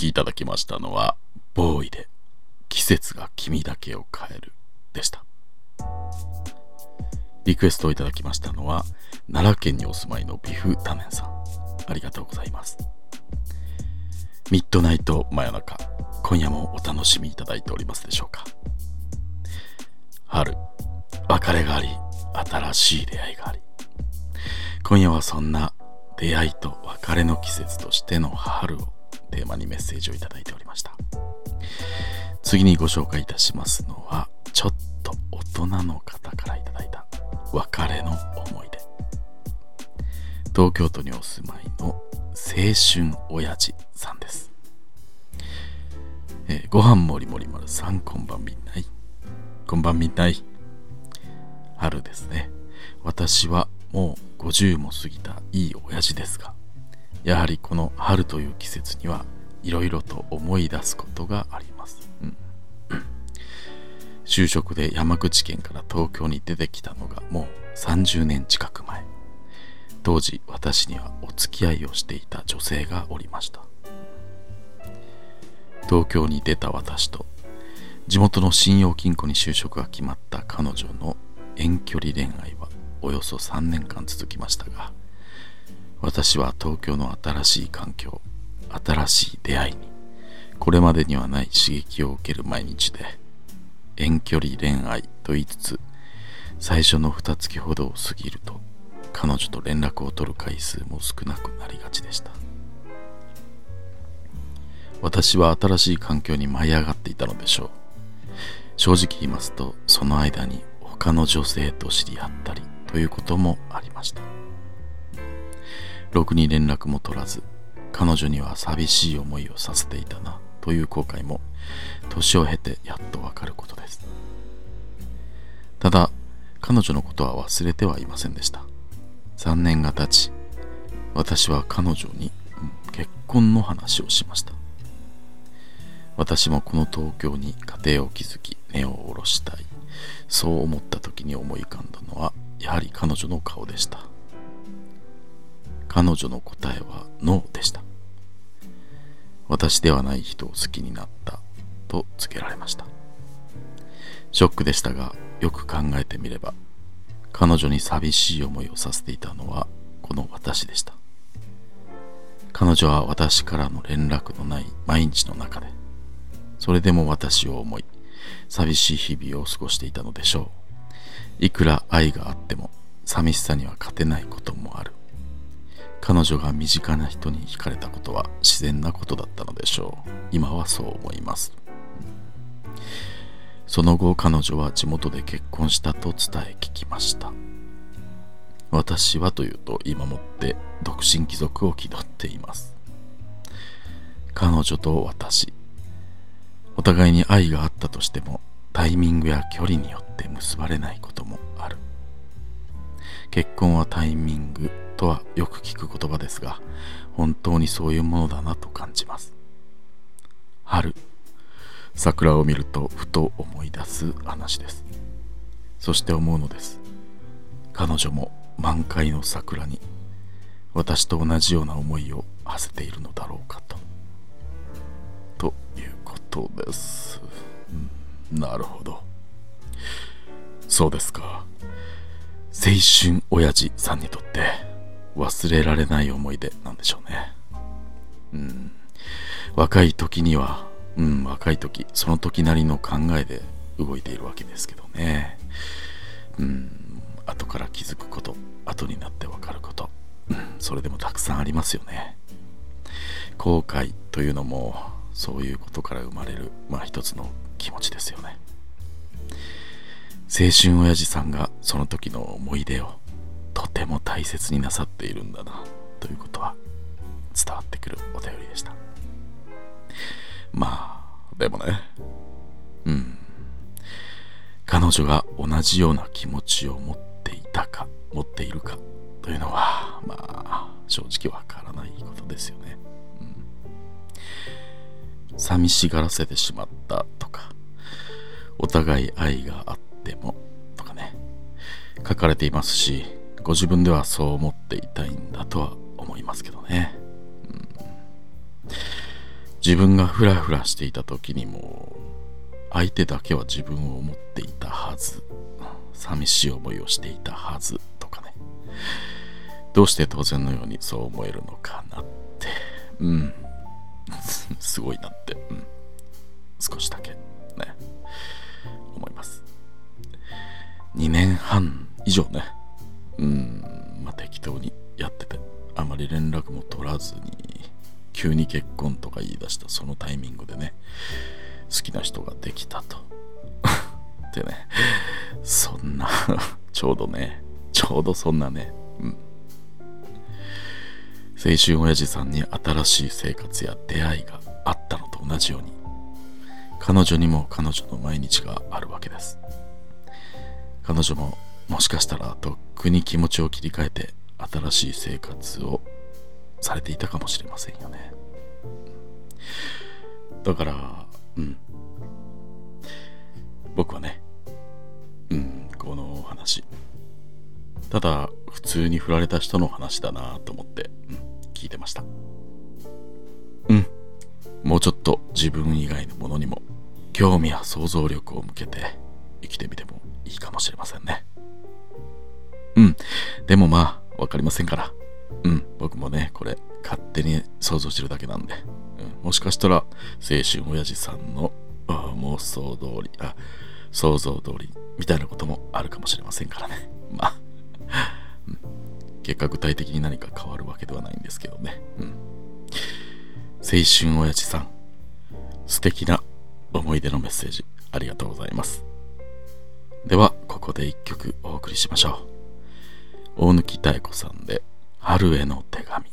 きいただきましたのは、ボーイで、季節が君だけを変えるでした。リクエストをいただきましたのは、奈良県にお住まいのビフタメンさん。ありがとうございます。ミッドナイト真夜中、今夜もお楽しみいただいておりますでしょうか。春、別れがあり、新しい出会いがあり。今夜はそんな出会いと別れの季節としての春をテーマにメッセージをいただいておりました。次にご紹介いたしますのはちょっと大人の方からいただいた別れの思い出。東京都にお住まいの青春親父さんです、えー、ご飯もりもり丸さんこんばんみんない。こんばんみんない。春ですね。私はもう50も過ぎたいい親父ですがやはりこの春という季節にはいろいろと思い出すことがあります、うん、就職で山口県から東京に出てきたのがもう30年近く前。当時私にはお付き合いをしていた女性がおりました。東京に出た私と地元の信用金庫に就職が決まった彼女の遠距離恋愛はおよそ3年間続きましたが私は東京の新しい環境新しい出会いにこれまでにはない刺激を受ける毎日で遠距離恋愛と言いつつ最初の二月ほどを過ぎると彼女と連絡を取る回数も少なくなりがちでした。私は新しい環境に舞い上がっていたのでしょう。正直言いますとその間に他の女性と知り合ったりということもありました。ろくに連絡も取らず彼女には寂しい思いをさせていたなという後悔も年を経てやっとわかることです。ただ彼女のことは忘れてはいませんでした。3年が経ち私は彼女に結婚の話をしました。私もこの東京に家庭を築き根を下ろしたい。そう思った時に思い浮かんだのはやはり彼女の顔でした。彼女の答えはノーでした。私ではない人を好きになったと告げられました。ショックでしたがよく考えてみれば彼女に寂しい思いをさせていたのはこの私でした。彼女は私からの連絡のない毎日の中でそれでも私を思い寂しい日々を過ごしていたのでしょう。いくら愛があっても寂しさには勝てないこともある。彼女が身近な人に惹かれたことは自然なことだったのでしょう。今はそう思います。その後彼女は地元で結婚したと伝え聞きました。私はというと今もって独身貴族を気取っています。彼女と私お互いに愛があったとしてもタイミングや距離によって結ばれないこともある。結婚はタイミングとはよく聞く言葉ですが本当にそういうものだなと感じます。春桜を見るとふと思い出す話です。そして思うのです。彼女も満開の桜に私と同じような思いを馳せているのだろうかと。ということです、うん、なるほど。そうですか。青春親父さんにとって忘れられない思い出なんでしょうね。うん。若い時には、うん、若い時、その時なりの考えで動いているわけですけどね。うん、後から気づくこと、後になってわかること、うん、それでもたくさんありますよね。後悔というのも、そういうことから生まれる、まあ一つの気持ちですよね。青春親父さんがその時の思い出をても大切になさっているんだなということは伝わってくるお便りでした。まあでもねうん。彼女が同じような気持ちを持っていたか持っているかというのはまあ正直わからないことですよね、うん、寂しがらせてしまったとかお互い愛があってもとかね書かれていますしご自分ではそう思っていたいんだとは思いますけどね、うん、自分がフラフラしていた時にも相手だけは自分を思っていたはず。寂しい思いをしていたはずとかね。どうして当然のようにそう思えるのかなって。うん。すごいなって、うん、少しだけね。思います。2年半以上ね。適当にやっててあまり連絡も取らずに急に結婚とか言い出したそのタイミングでね好きな人ができたと。でねそんな ちょうどねちょうどそんなねうん。青春親父さんに新しい生活や出会いがあったのと同じように彼女にも彼女の毎日があるわけです。彼女ももしかしたらとっくに気持ちを切り替えて新しい生活をされていたかもしれませんよね。だからうん。僕はねうんこのお話。ただ普通に振られた人の話だなと思って、うん、聞いてました。うん。もうちょっと自分以外のものにも興味や想像力を向けて生きてみてもいいかもしれませんね。うん。でもまあ分かりませんから。うん。僕もねこれ勝手に想像してるだけなんで、うん、もしかしたら青春親父さんの妄想通りあ想像通りみたいなこともあるかもしれませんからね。まあ、うん、結果具体的に何か変わるわけではないんですけどね、うん、青春親父さん。素敵な思い出のメッセージありがとうございます。ではここで一曲お送りしましょう。大貫妙子さんで春への手紙。